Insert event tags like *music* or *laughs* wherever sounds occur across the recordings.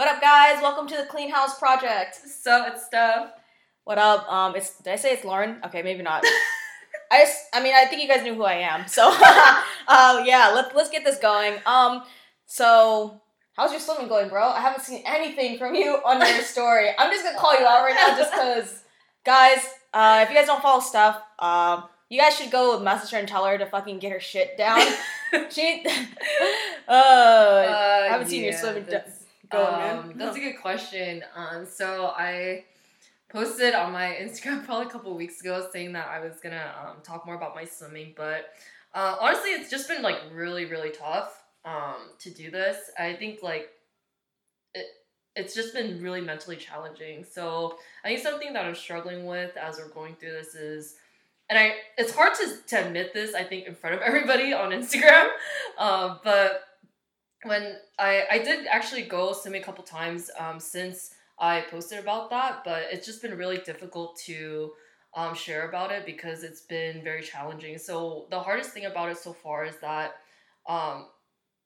What up, guys? Welcome to the Clean House Project. So it's Steph. What up? Um, it's did I say it's Lauren? Okay, maybe not. *laughs* I just, I mean, I think you guys knew who I am. So, *laughs* uh, yeah, let's let's get this going. Um, so how's your swimming going, bro? I haven't seen anything from you on your *laughs* story. I'm just gonna call you out right now, just cause, guys. Uh, if you guys don't follow Steph, um, you guys should go message her and tell her to fucking get her shit down. she, uh, I haven't seen your yeah, swimming going, um. That's a *laughs* good question. Um, so I posted on my *laughs* Instagram probably a couple weeks ago saying that I was gonna um, talk more about my swimming, but uh, honestly, it's just been like really, really tough um, to do this. I think like it, it's just been really mentally challenging. So I think something that I'm struggling with as we're going through this is, and I it's hard to, to admit this. I think in front of *laughs* everybody on Instagram, um, but when I I did actually go swimming a couple times um, since I posted about that, but it's just been really difficult to um, share about it because it's been very challenging. So the hardest thing about it so far is that um,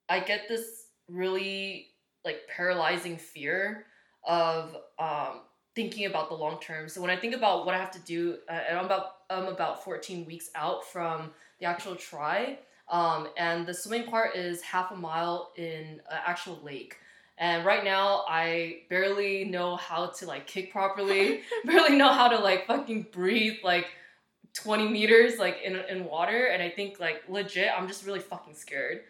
I get this really like paralyzing fear of um, thinking about the long term. So when I think about what I have to do, uh, and I'm about I'm about 14 weeks out from the actual try, um, and the swimming part is half a mile in an actual lake. And right now, I barely know how to like kick properly. *laughs* *laughs* barely know how to like fucking breathe like 20 meters like in, in water. And I think like legit, I'm just really fucking scared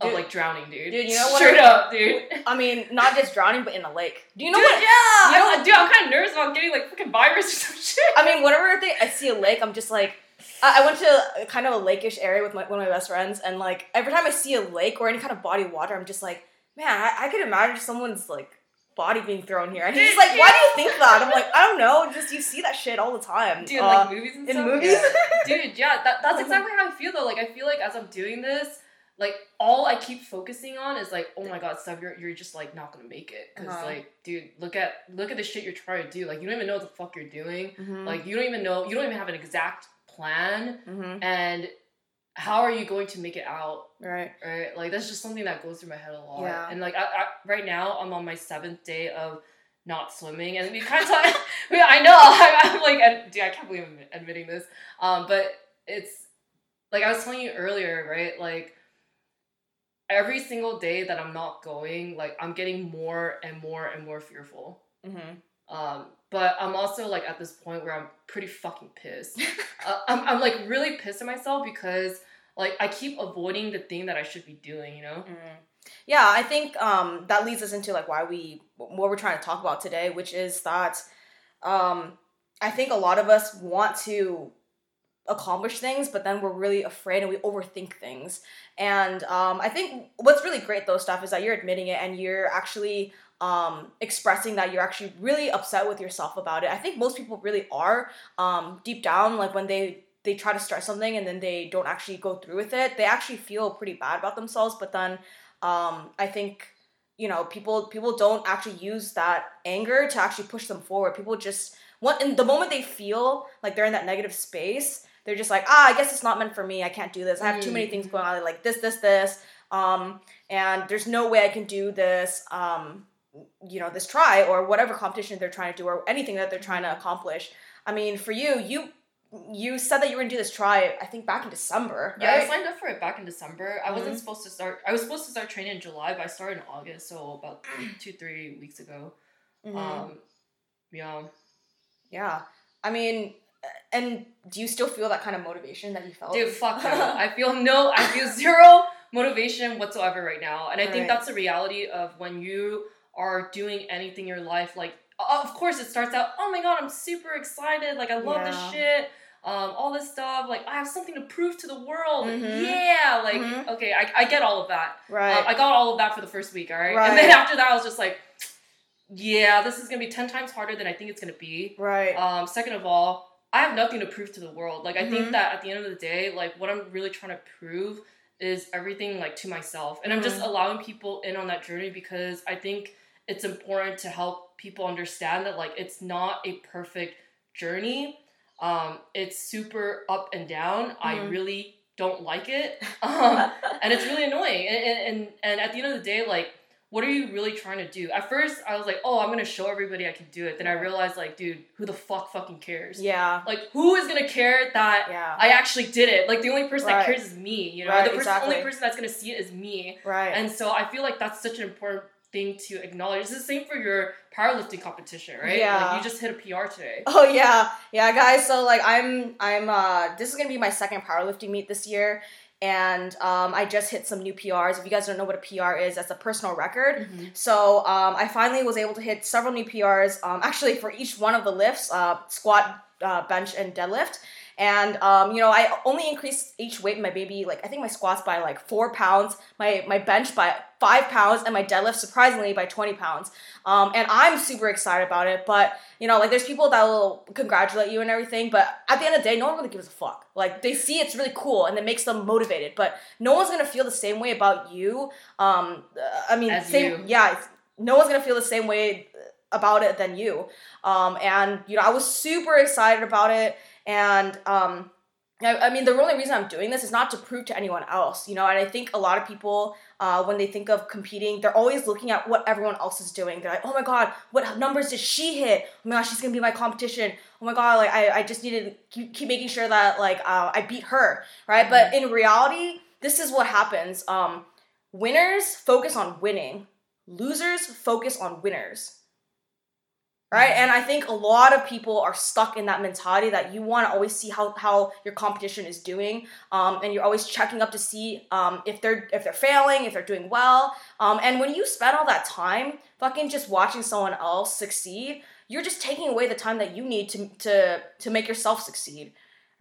of Dude- like drowning, dude. dude, you know what Straight I- up, dude. *laughs* I mean, not just drowning, but in a lake. Do you know dude, what? yeah. you know- I, dude, I'm kind of nervous about getting like fucking virus or some shit. I mean, whenever I, think I see a lake, I'm just like, I, went to kind of a lake-ish area with my, one of my best friends, and like every time I see a lake or any kind of body of water, I'm just like, man, I, I could imagine someone's like body being thrown here, and he's like, why do you think that? I'm like, I don't know, just you see that shit all the time. Dude, Uh, like movies and in Steph. movies? Yeah. Dude, yeah, that, that's *laughs* exactly how I feel though. Like I feel like as I'm doing this, like all I keep focusing on is like, oh my god, stuff, you're you're just like not gonna make it. because Uh-huh. like, dude, look at look at the shit you're trying to do. Like you don't even know what the fuck you're doing. Mhm, Like you don't even know you don't even have an exact plan. mhm, And how are you going to make it out? right. Right? Like that's just something that goes through my head a lot. Yeah. And like I, I, right now I'm on my seventh day of not swimming and we kind of talk, I know *laughs* I'm, I'm like dude I can't believe I'm admitting this um but it's like I was telling you earlier right like every single day that I'm not going like I'm getting more and more and more fearful mhm. Um but I'm also like at this point where I'm pretty fucking pissed *laughs* uh, I'm, I'm like really pissed at myself because like I keep avoiding the thing that I should be doing you know Mm. Yeah, I think um, that leads us into like why we what we're trying to talk about today, which is that um, I think a lot of us want to accomplish things, but then we're really afraid and we overthink things. And um, I think what's really great though, Steph is that you're admitting it and you're actually um, expressing that you're actually really upset with yourself about it. I think most people really are um, deep down, like when they they try to start something and then they don't actually go through with it, they actually feel pretty bad about themselves. But then um, I think you know people people don't actually use that anger to actually push them forward. People just what in the moment they feel like they're in that negative space, they're just like ah I guess it's not meant for me. I can't do this. I have too many things going on. Like this this this. Um, and there's no way I can do this. Um, you know this try or whatever competition they're trying to do or anything that they're trying to accomplish. I mean, for you, you you said that you were gonna do this try. I think back in December. Yeah, I signed up for it back in December. I wasn't Mhm. supposed to start. I was supposed to start training in July, but I started in August, so about *clears throat* two, three weeks ago. Mhm. Um, yeah. Yeah. I mean, and do you still feel that kind of motivation that you felt? Dude, fuck no. *laughs* I feel no. I feel zero motivation whatsoever right now, and I think Right. that's the reality of when you are doing anything in your life. Like, of course, it starts out. Oh my god, I'm super excited. Like, I love this shit. Um, all this stuff. Like, I have something to prove to the world. Mhm. Yeah. Like, Mhm. okay, I, I get all of that. right. Um, I got all of that for the first week, all right? Right. And then after that, I was just like, yeah, this is gonna be 10 times harder than I think it's gonna be. right. Um, second of all, I have nothing to prove to the world. Like, I Mhm. think that at the end of the day, like, what I'm really trying to prove is everything, like, to myself. And I'm just Mhm. allowing people in on that journey because I think it's important to help people understand that, like, it's not a perfect journey. Um, it's super up and down. I Mhm. really don't like it. *laughs* *laughs* Um, and it's really annoying and, and and and at the end of the day like what are you really trying to do? At first, I was like, oh, I'm gonna show everybody I can do it. Then I realized, like, dude, who the fuck fucking cares? Yeah. Like, who is gonna care that Yeah. I actually did it? Like, the only person Right. that cares is me. You know, Right, the person, exactly. only person that's gonna see it is me. right. And so I feel like that's such an important thing to acknowledge. It's the same for your powerlifting competition, right? Yeah. Like, you just hit a PR today. *laughs* Oh yeah, yeah, guys. So like, I'm, I'm. uh This is gonna be my second powerlifting meet this year, and um, I just hit some new PRs. If you guys don't know what a PR is, that's a personal record. So um, I finally was able to hit several new PRs. Um, actually, for each one of the lifts, uh, squat, uh, bench, and deadlift. And um, you know, I only increased each weight in my baby. Like I think my squats by like four pounds, my my bench by five pounds, and my deadlift surprisingly by twenty pounds. Um, and I'm super excited about it. But you know, like there's people that will congratulate you and everything. But at the end of the day, no one really gives a fuck. Like they see it's really cool and it makes them motivated. But no one's gonna feel the same way about you. Um, I mean, As same, you. yeah. it's- No one's gonna feel the same way about it than you. Um, and you know, I was super excited about it, and um, I, I mean, the only reason I'm doing this is not to prove to anyone else, you know. And I think a lot of people, uh, when they think of competing, they're always looking at what everyone else is doing. They're like, oh my god, what numbers did she hit? Oh my gosh, she's gonna be my competition. Oh my god, like I, I just need to keep, keep making sure that like uh, I beat her, right? But in reality, this is what happens. Um, winners focus on winning. Losers focus on winners right? And i think a lot of people are stuck in that mentality that you want to always see how, how your competition is doing um, and you're always checking up to see um, if they're if they're failing if they're doing well. Um, and when you spend all that time fucking just watching someone else succeed you're just taking away the time that you need to to to make yourself succeed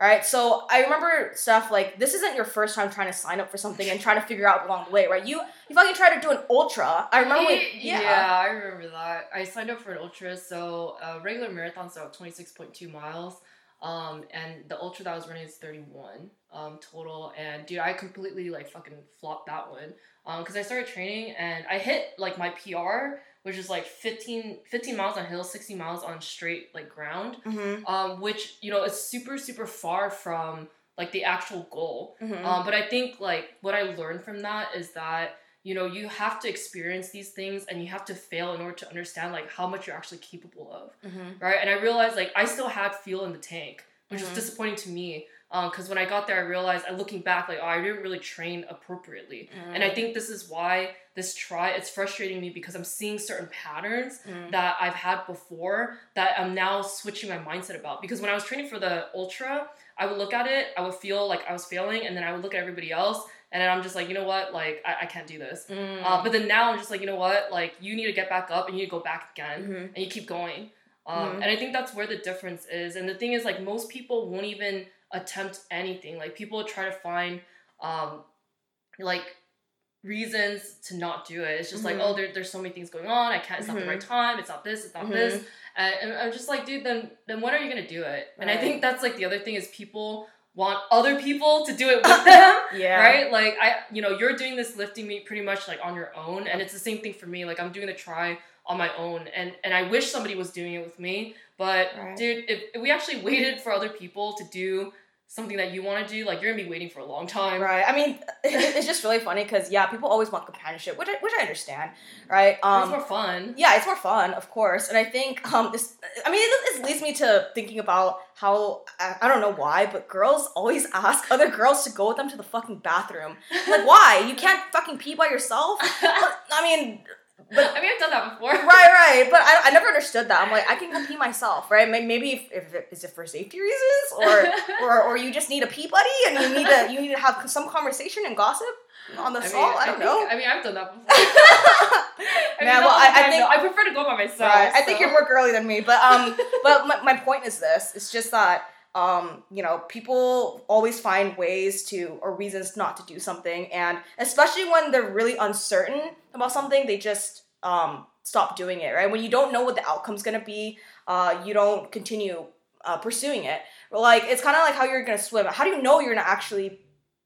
right so i remember Steph like this isn't your first time trying to sign up for something and trying to figure out along the way right you you fucking tried to do an ultra i remember when, yeah. I remember that. I signed up for an ultra, so uh, regular marathon marathon's about twenty six point two miles, um, and the ultra that I was running is thirty one um, total. And dude, I completely like fucking flopped that one because I started training and I hit like my PR, which is like 15, 15 miles on hill, sixty miles on straight like ground, Mhm, um, which you know is super super far from like the actual goal. mhm. Um, but I think like what I learned from that is that you know you have to experience these things and you have to fail in order to understand like how much you're actually capable of, Mhm. right? And I realized like I still had fuel in the tank, which was disappointing to me. Because when I got there, I realized, and looking back, like, oh, I didn't really train appropriately. And I think this is why this try, it's frustrating me because I'm seeing certain patterns Mhm. that I've had before that I'm now switching my mindset about. Because when I was training for the ultra, I would look at it, I would feel like I was failing, and then I would look at everybody else, and then I'm just like, you know what, like I, I can't do this. Mm. Uh, but then now I'm just like, you know what, like you need to get back up and you need to go back again, Mhm. and you keep going. Um, Mhm. And I think that's where the difference is. And the thing is, like most people won't even attempt anything. Like people try to find, um, like reasons to not do it. It's just like, Mhm. oh, there, there's so many things going on. I can't. It's not the right time. It's not this. It's not Mhm. this. And, and I'm just like, dude, then then when are you gonna do it? And I think that's like the other thing is people want other people to do it *laughs* with them. yeah. Right? Like I you know, you're doing this lifting meet pretty much like on your own. And it's the same thing for me. Like I'm doing the try on my own. And and I wish somebody was doing it with me. But Right. dude, if, if we actually *laughs* waited for other people to do something that you want to do, like you're gonna be waiting for a long time. Right. I mean, *laughs* it's just really funny because yeah, people always want companionship, which I, which I understand, right? it's Um, more fun. yeah, it's more fun, of course, and I think um, this. I mean, this, it leads me to thinking about how I, I don't know why, but girls always *laughs* ask other girls to go with them to the fucking bathroom. Like, why? You can't fucking pee by yourself. I mean, but I mean, I've done that before. *laughs* right, right. But I, I never understood that. I'm like, I can go pee myself, right? Maybe if, if it, is it for safety reasons, or *laughs* or or you just need a pee buddy and you need to you need to have some conversation and gossip on the I mean. I don't think- know. I mean, I've done that *laughs* before. I mean, Man, well, I- I think-. I prefer to go by myself. Right. I think you're more girly than me, but um, but my, my point is this: it's just that um, you know, people always find ways to or reasons not to do something, and especially when they're really uncertain about something, they just um stop doing it. Right? When you don't know what the outcome's gonna be, uh, you don't continue uh, pursuing it. Like it's kind of like how you're gonna swim. How do you know you're gonna actually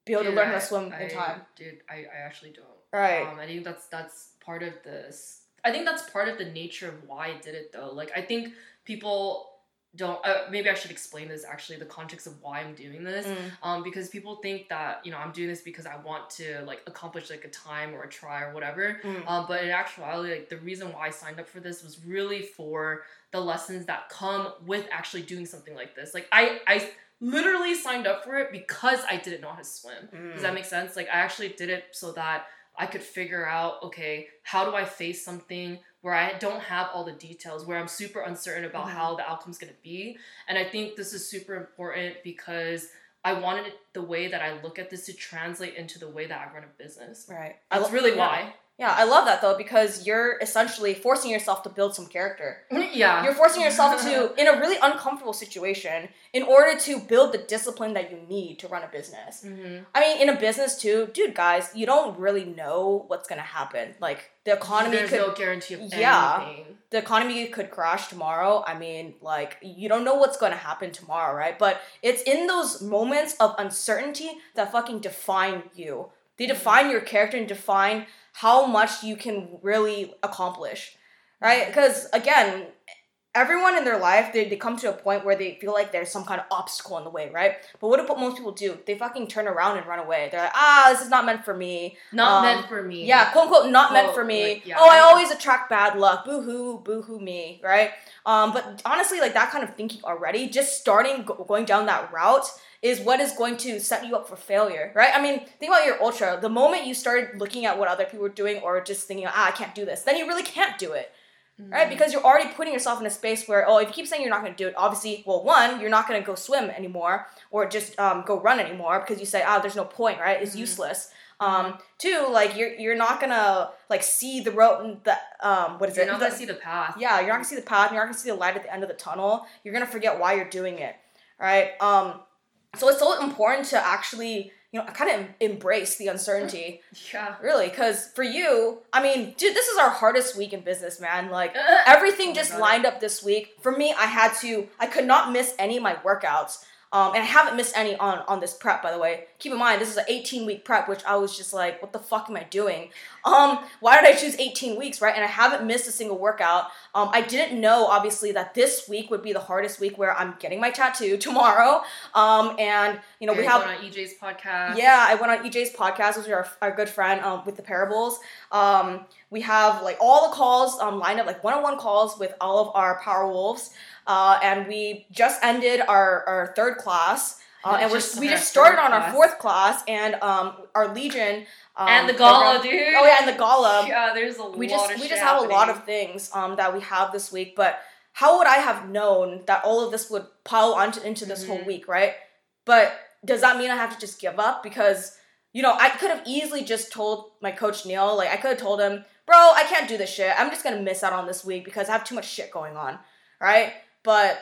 be able to Dude, learn how to swim I, in time? Dude, I, I actually don't. Right. Um, I think that's that's part of this. I think that's part of the nature of why I did it though. Like I think people don't uh, maybe I should explain this actually the context of why I'm doing this Mm. um because people think that you know I'm doing this because I want to like accomplish like a time or a try or whatever Mm. um but in actuality like the reason why I signed up for this was really for the lessons that come with actually doing something like this like I I literally signed up for it because I didn't know how to swim does that Mm. make sense like I actually did it so that I could figure out okay how do I face something where I don't have all the details, where I'm super uncertain about Mhm. how the outcome's gonna be. And I think this is super important because I wanted the way that I look at this to translate into the way that I run a business. Right. That's lo- really yeah. why. Yeah, I love that though because you're essentially forcing yourself to build some character. *laughs* yeah. You're forcing yourself to, *laughs* in a really uncomfortable situation, in order to build the discipline that you need to run a business. hmm I mean, in a business too, dude, guys, you don't really know what's gonna happen. Like the economy There's could, no guarantee of Yeah. anything. the economy could crash tomorrow. I mean, like you don't know what's gonna happen tomorrow, right? But it's in those moments of uncertainty that fucking define you. They define your character and define how much you can really accomplish, right? Because again, everyone in their life they, they come to a point where they feel like there's some kind of obstacle in the way, right? But what do most people do? They fucking turn around and run away. They're like, ah, this is not meant for me. Not Um, meant for me. Yeah, quote unquote, not meant for me. like, yeah, oh, I I- always attract bad luck. Boo hoo, boo hoo me, right? Um, but honestly, like that kind of thinking already, just starting go- going down that route is what is going to set you up for failure, right? I mean, think about your ultra. The moment you started looking at what other people were doing or just thinking, ah, I can't do this, then you really can't do it, Mhm. right? Because you're already putting yourself in a space where, oh, if you keep saying you're not going to do it, obviously, well, one, you're not going to go swim anymore or just um, go run anymore because you say, ah, there's no point, right? It's Mhm. useless. Um, two, like you're you're not gonna like see the road, the um, what is it? You're not The- gonna see the path. yeah, you're not gonna see the path. You're not gonna see the light at the end of the tunnel. You're gonna forget why you're doing it, right? Um, so it's so important to actually, you know, I kind of embrace the uncertainty, *laughs* Yeah. really, because for you, I mean, dude, this is our hardest week in business, man. Like *laughs* everything Oh just God. lined up this week. For me, I had to, I could not miss any of my workouts. Um, and I haven't missed any on on this prep, by the way. Keep in mind, this is an 18 week prep, which I was just like, what the fuck am I doing? Um, why did I choose 18 weeks, right? And I haven't missed a single workout. Um, I didn't know, obviously, that this week would be the hardest week where I'm getting my tattoo *laughs* tomorrow. Um, and you know, we have on EJ's podcast. yeah, I went on EJ's podcast, which is our, our good friend um, with the parables. Um, we have like all the calls um, lined up, like one-on-one calls with all of our power wolves, uh, and we just ended our, our third class, uh, and we're, Just we just started on our fourth class, and um, our legion um, and the gala, dude. Oh yeah, and the gala. *laughs* Yeah, there's a we lot just of we just have a lot of things um, that we have this week, but how would I have known that all of this would pile onto into this whole Mhm. week, right? But does that mean I have to just give up? Because you know, I could have easily just told my coach Neil, like I could have told him, bro, I can't do this shit. I'm just gonna miss out on this week because I have too much shit going on, right? But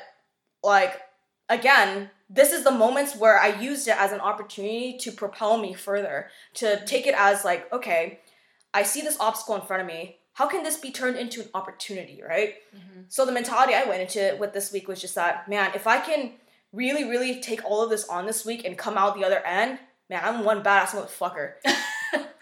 like again, this is the moments where I used it as an opportunity to propel me further, to take it as like, okay, I see this obstacle in front of me. How can this be turned into an opportunity, right? Mhm. So the mentality I went into it with this week was just that, man, if I can really, really take all of this on this week and come out the other end, man, I'm one badass motherfucker. *laughs*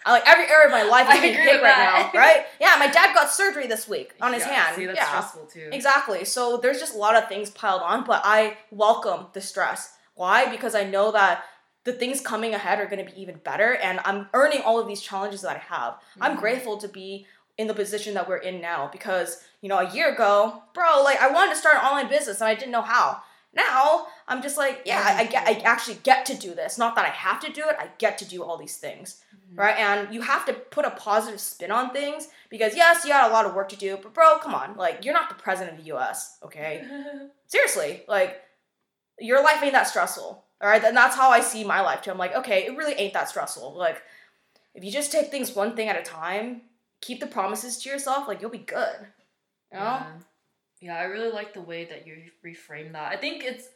I like every area of my life is I being agree hit right that. now, right? *laughs* Yeah, my dad got surgery this week on his Yeah, hand. See, that's yeah. stressful too. Exactly. So there's just a lot of things piled on, but I welcome the stress. Why? Because I know that the things coming ahead are going to be even better, and I'm earning all of these challenges that I have. I'm Mhm. grateful to be in the position that we're in now because, you know, a year ago, bro, like I wanted to start an online business and I didn't know how. Now I'm just like, yeah, I, I get, I actually get to do this. Not that I have to do it. I get to do all these things Mhm. right? And you have to put a positive spin on things because yes, you got a lot of work to do, but bro, come on, like you're not the president of the U.S. Okay, *laughs* seriously, like your life ain't that stressful. All right, and that's how I see my life too. I'm like, okay, it really ain't that stressful. Like, if you just take things one thing at a time, keep the promises to yourself, like you'll be good. You know? Yeah. Yeah, I really like the way that you reframe that. I think it's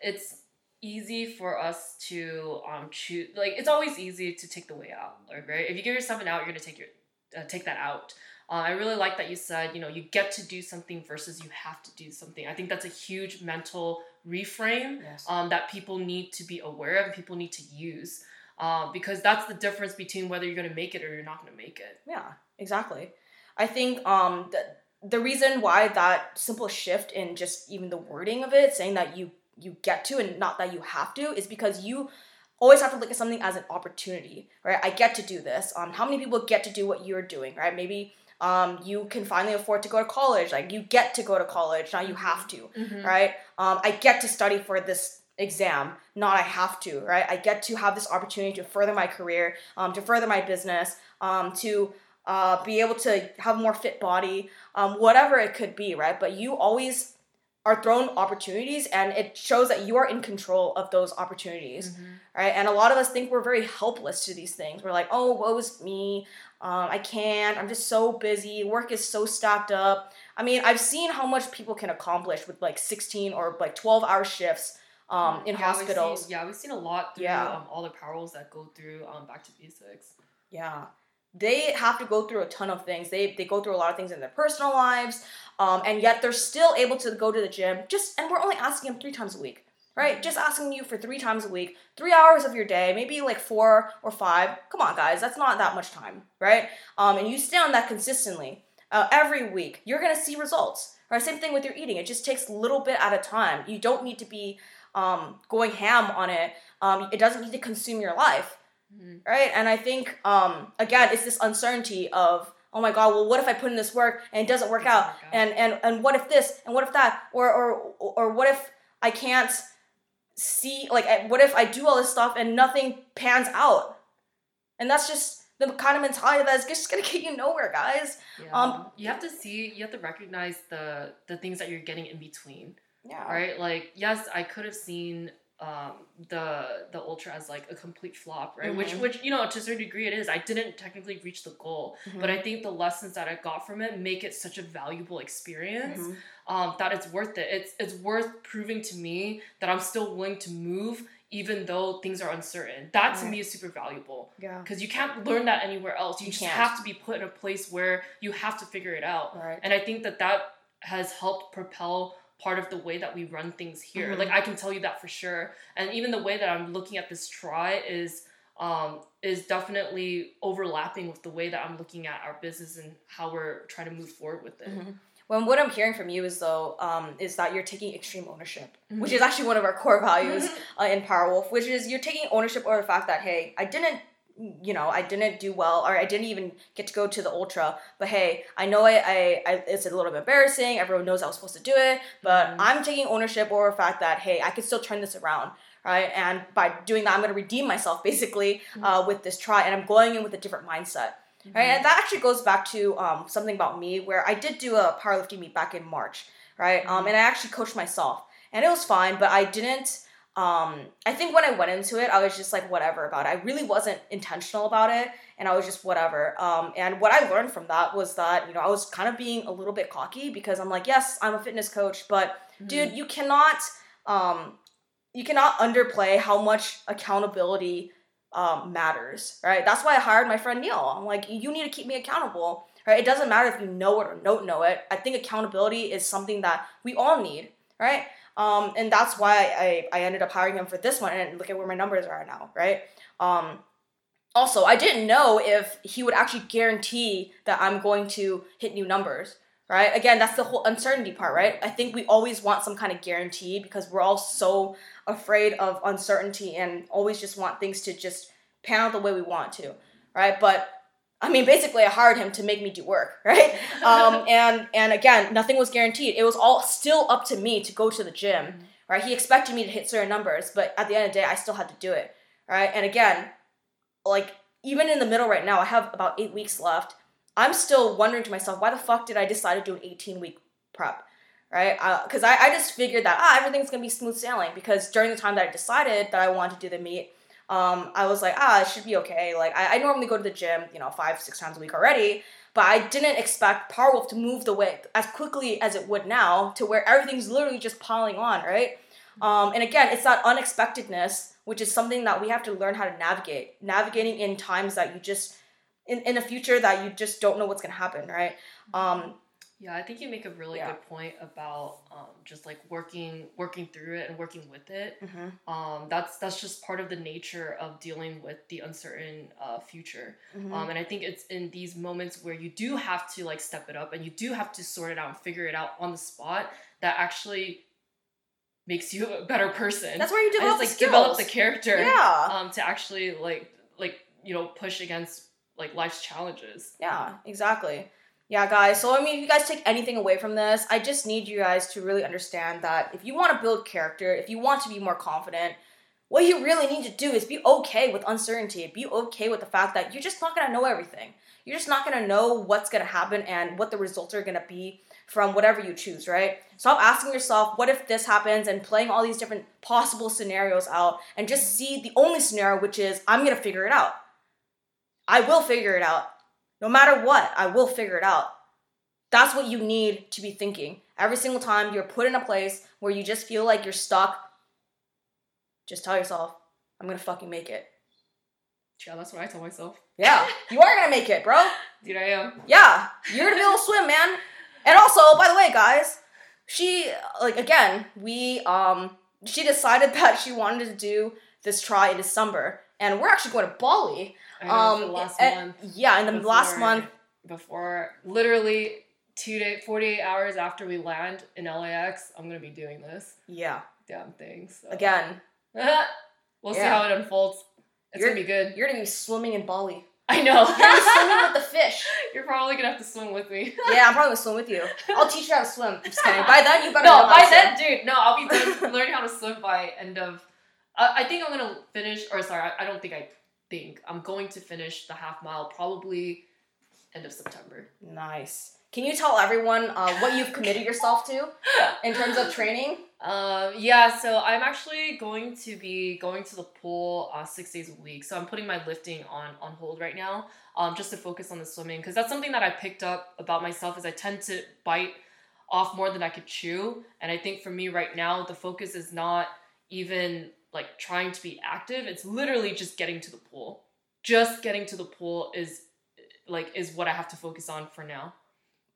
it's easy for us to um choose like it's always easy to take the way out, right? If you give yourself an out, you're gonna take your uh, take that out. Uh, I really like that you said you know you get to do something versus you have to do something. I think that's a huge mental reframe Yes. um, that people need to be aware of and people need to use. Uh, because that's the difference between whether you're gonna make it or you're not gonna make it. Yeah, exactly. I think um that the reason why that simple shift in just even the wording of it, saying that you you get to and not that you have to, is because you always have to look at something as an opportunity, right? I get to do this. Um, how many people get to do what you're doing, right? Maybe um, you can finally afford to go to college. Like you get to go to college, not you have to, Mhm. right? Um, I get to study for this exam, not I have to, right? I get to have this opportunity to further my career, um, to further my business, um, to uh, be able to have a more fit body, um, whatever it could be, right? But you always are thrown opportunities and it shows that you are in control of those opportunities Mhm. right? And a lot of us think we're very helpless to these things. We're like, oh, woe is me. Um, I can't. I'm just so busy. Work is so stacked up. I mean, I've seen how much people can accomplish with like 16 or like 12 hour shifts um, in Yeah, we've hospitals. seen- yeah, we've seen a lot through Yeah. um, all the parallels that go through um, Back to Basics. Yeah. They have to go through a ton of things. They, they go through a lot of things in their personal lives, um, and yet they're still able to go to the gym. Just and we're only asking them three times a week, right? Just asking you for three times a week, three hours of your day, maybe like four or five. Come on, guys, that's not that much time, right? Um, and you stay on that consistently uh, every week. You're gonna see results. Right? Same thing with your eating. It just takes a little bit at a time. You don't need to be um, going ham on it. Um, it doesn't need to consume your life Mhm. right? And I think um, again, it's this uncertainty of oh my god, well, what if I put in this work and it doesn't work out, out. and and and what if this and what if that, or or or what if I can't see like eh, what if I do all this stuff and nothing pans out, and that's just the kind of mentality that's just gonna *laughs* get you nowhere, guys. Yeah. Um, you have to see, you have to recognize the the things that you're getting in between, Yeah. right? Like, yes, I could have seen um, the the ultra as like a complete flop, right? Which Mhm. which you know to a certain degree it is. I didn't technically reach the goal, but I think the lessons that I got from it make it such a valuable experience. Mhm. um, that it's worth it. It's it's worth proving to me that I'm still willing to move even though things are uncertain. That to Right. me is super valuable Yeah. because you can't learn that anywhere else. You, You just can't. have to be put in a place where you have to figure it out. Right. And I think that that has helped propel part of the way that we run things here. Mhm. Like I can tell you that for sure. And even the way that I'm looking at this try is um, is definitely overlapping with the way that I'm looking at our business and how we're trying to move forward with it. Mhm. When what I'm hearing from you is though, um, is that you're taking extreme ownership, which Mhm. is actually one of our core values Mm-hmm. uh, in Powerwolf, which is you're taking ownership over the fact that hey, I didn't, you know, I didn't do well, or I didn't even get to go to the ultra, but hey, I know I, I, I it's a little bit embarrassing. Everyone knows I was supposed to do it, but Mhm. I'm taking ownership over the fact that hey, I could still turn this around. Right, and by doing that, I'm going to redeem myself *laughs* basically uh, with this try, and I'm going in with a different mindset. Right, and that actually goes back to um, something about me where I did do a powerlifting meet back in March, right? Um, Mhm. and I actually coached myself, and it was fine, but I didn't. Um, I think when I went into it, I was just like whatever about it. I really wasn't intentional about it, and I was just whatever. Um, and what I learned from that was that you know I was kind of being a little bit cocky because I'm like, yes, I'm a fitness coach, but Mm-hmm. dude, you cannot um, you cannot underplay how much accountability um, matters, right? That's why I hired my friend Neil. I'm like, you need to keep me accountable, right? It doesn't matter if you know it or don't know it. I think accountability is something that we all need, right? Um, and that's why I, I ended up hiring him for this one. And look at where my numbers are now, right? Um, also, I didn't know if he would actually guarantee that I'm going to hit new numbers, right? Again, that's the whole uncertainty part, right? I think we always want some kind of guarantee because we're all so afraid of uncertainty and always just want things to just pan out the way we want to, right? But I mean, basically, I hired him to make me do work, *laughs* right? Um, *laughs* and and again, nothing was guaranteed. It was all still up to me to go to the gym, right? He expected me to hit certain numbers, but at the end of the day, I still had to do it, right? And again, like even in the middle right now, I have about eight weeks left. I'm still wondering to myself, why the fuck did I decide to do an 18 week prep? Right? Because I, I just figured that ah, everything's gonna be smooth sailing. Because during the time that I decided that I wanted to do the meet, um, I was like, ah, it should be okay. Like I, I normally go to the gym, you know, five, six times a week already, but I didn't expect Powerwolf to move the way as quickly as it would now to where everything's literally just piling on, right? Um, and again, it's that unexpectedness, which is something that we have to learn how to navigate. Navigating in times that you just, in, in the future that you just don't know what's gonna happen, right? Um, Yeah, I think you make a really Yeah. good point about um, just like working working through it and working with it. Mm-hmm. Um, that's that's just part of the nature of dealing with the uncertain uh, future. Mm-hmm. Um, and I think it's in these moments where you do have to like step it up and you do have to sort it out and figure it out on the spot that actually makes you a better person. That's where you develop it's, like the develop the character. Yeah. Um, to actually like like you know push against like life's challenges. Yeah, exactly. Yeah, guys. So, I mean, if you guys take anything away from this, I just need you guys to really understand that if you want to build character, if you want to be more confident, what you really need to do is be okay with uncertainty. Be okay with the fact that you're just not going to know everything. You're just not going to know what's going to happen and what the results are going to be from whatever you choose, right? Stop asking yourself, what if this happens, and playing all these different possible scenarios out, and just see the only scenario, which is, I'm going to figure it out. I will figure it out. No matter what, I will figure it out. That's what you need to be thinking. Every single time you're put in a place where you just feel like you're stuck, just tell yourself, I'm gonna fucking make it. Yeah, that's what I tell myself. Yeah, you are gonna make it, bro. *laughs* Dude, I am. Yeah, you're gonna be able to swim, man. And also, by the way, guys, she like again, we um she decided *laughs* that she wanted to do this try in December, and we're actually going to Bali. Know, Um, last and- month. yeah, in the last month. Before literally two day, forty eight hours after we land in LAX, I'm gonna be doing this Yeah, damn thing. So. again, *laughs* we'll see how it unfolds. It's You're- gonna be good. you're gonna be swimming in Bali. I know. You're swimming with the *laughs* fish. You're probably gonna have to swim with me. *laughs* Yeah, I'm probably gonna swim with you. I'll teach you how to swim. I'm just kidding. By then, you better no, by then, dude. No, I'll be learning how to swim by end of. Uh, I think I'm gonna finish, or sorry, I, I don't think I think I'm going to finish the half mile probably end of September. Nice. Can you tell everyone uh, what you've committed yourself to in terms of training? Um, *laughs* yeah, so I'm actually going to be going to the pool uh, six days a week. So I'm putting my lifting on on hold right now, um, just to focus on the swimming because that's something that I picked up about myself is I tend to bite off more than I could chew, and I think for me right now the focus is not even like trying to be active. It's literally just getting to the pool. Just getting to the pool is like is what I have to focus on for now.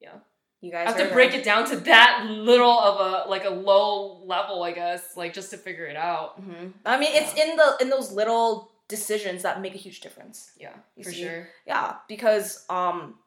Yeah. You I guys have to break that. it down to that little of a like a low level, I guess, like just to figure it out. Mhm. I mean, it's in the in those little decisions that make a huge difference. Yeah, for see? sure. Yeah, because um,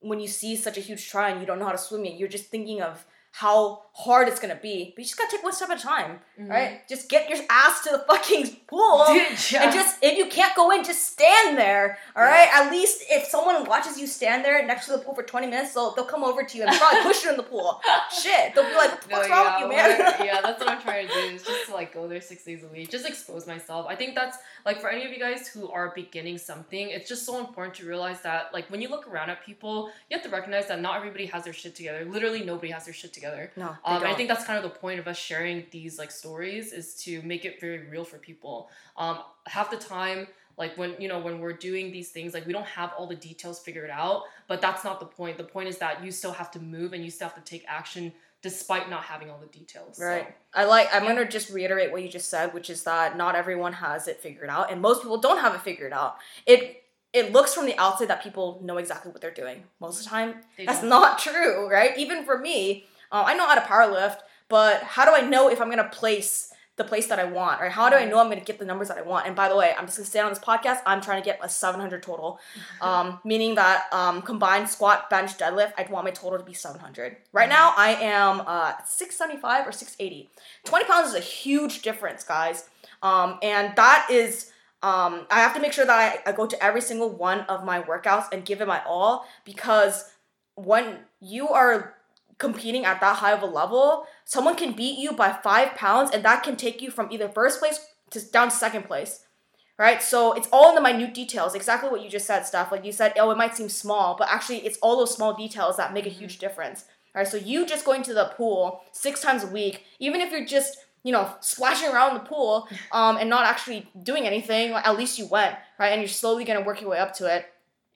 when you see such a huge try and you don't know how to swim it, you're just thinking of how hard it's gonna be. But you just gotta take one step at a time, mm-hmm. right? Just get your ass to the fucking pool. *laughs* Yeah. And just if you can't go in, just stand there. All right. At least if someone watches you stand there next to the pool for twenty minutes, they'll they'll come over to you and probably push you in the pool. *laughs* Shit, they'll be like, "What the No, wrong yeah, with you, man?" *laughs* yeah, that's what I'm trying to do. Is just to like go there six days a week, just expose myself. I think that's like for any of you guys who are beginning something, it's just so important to realize that like when you look around at people, you have to recognize that not everybody has their shit together. Literally, nobody has their shit together. No, they Um, I think that's kind of the point of us sharing these like stories is to make it very real for people. Um, half the time, like when you know when we're doing these things, like we don't have all the details figured out, but that's not the point. The point is that you still have to move and you still have to take action despite not having all the details. So, Right. I like. I'm gonna just reiterate what you just said, which is that not everyone has it figured out, and most people don't have it figured out. It it looks from the outside that people know exactly what they're doing. Most of the time, They that's don't. not *laughs* true, right? Even for me, uh, I know how to power lift, but how do I know if I'm gonna place the place that I want, or how do I know I'm gonna get the numbers that I want? And by the way, I'm just gonna say on this podcast, I'm trying to get a 700 total, *laughs* um, meaning that um, combined squat, bench, deadlift, I'd want my total to be 700. Right now, I am uh, 675 or 680. 20 pounds is a huge difference, guys, um, and that is. Um, I have to make sure that I, I go to every single one of my workouts and give it my all because when you are competing at that high of a level, someone can beat you by five pounds, and that can take you from either first place to down to second place. Right? So it's all in the minute details, exactly what you just said, Steph. Like you said, oh, it might seem small, but actually it's all those small details that make a huge difference. All right, So you just going to the pool six times a week, even if you're just you know, splashing around the pool *laughs* um, and not actually doing anything, at least you went, right? And you're slowly gonna work your way up to it.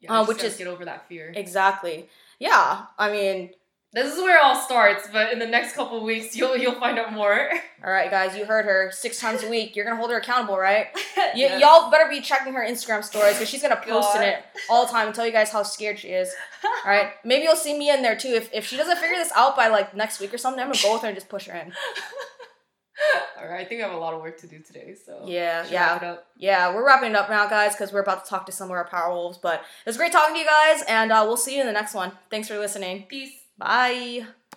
Yeah, Uh, which is- get over that fear. Exactly. Yeah. I mean, this is where it all starts, but in the next couple of weeks, you'll you'll find out more. *laughs* All right, guys, you heard her. Six times a week. You're gonna hold her accountable, right? *laughs* Y- Yes. Y'all better be checking her Instagram stories because she's gonna post in it *laughs* all the time and tell you guys how scared she is. All right, maybe you'll see me in there too. If if she doesn't figure this out by like next week or something, I'm gonna go with her and just push her in. All right, I think I have a lot of work to do today, so Yeah, yeah. wrap it up. Yeah, we're wrapping it up now, guys, because we're about to talk to some of our power wolves. But it was great talking to you guys, and uh, we'll see you in the next one. Thanks for listening. Peace. Bye.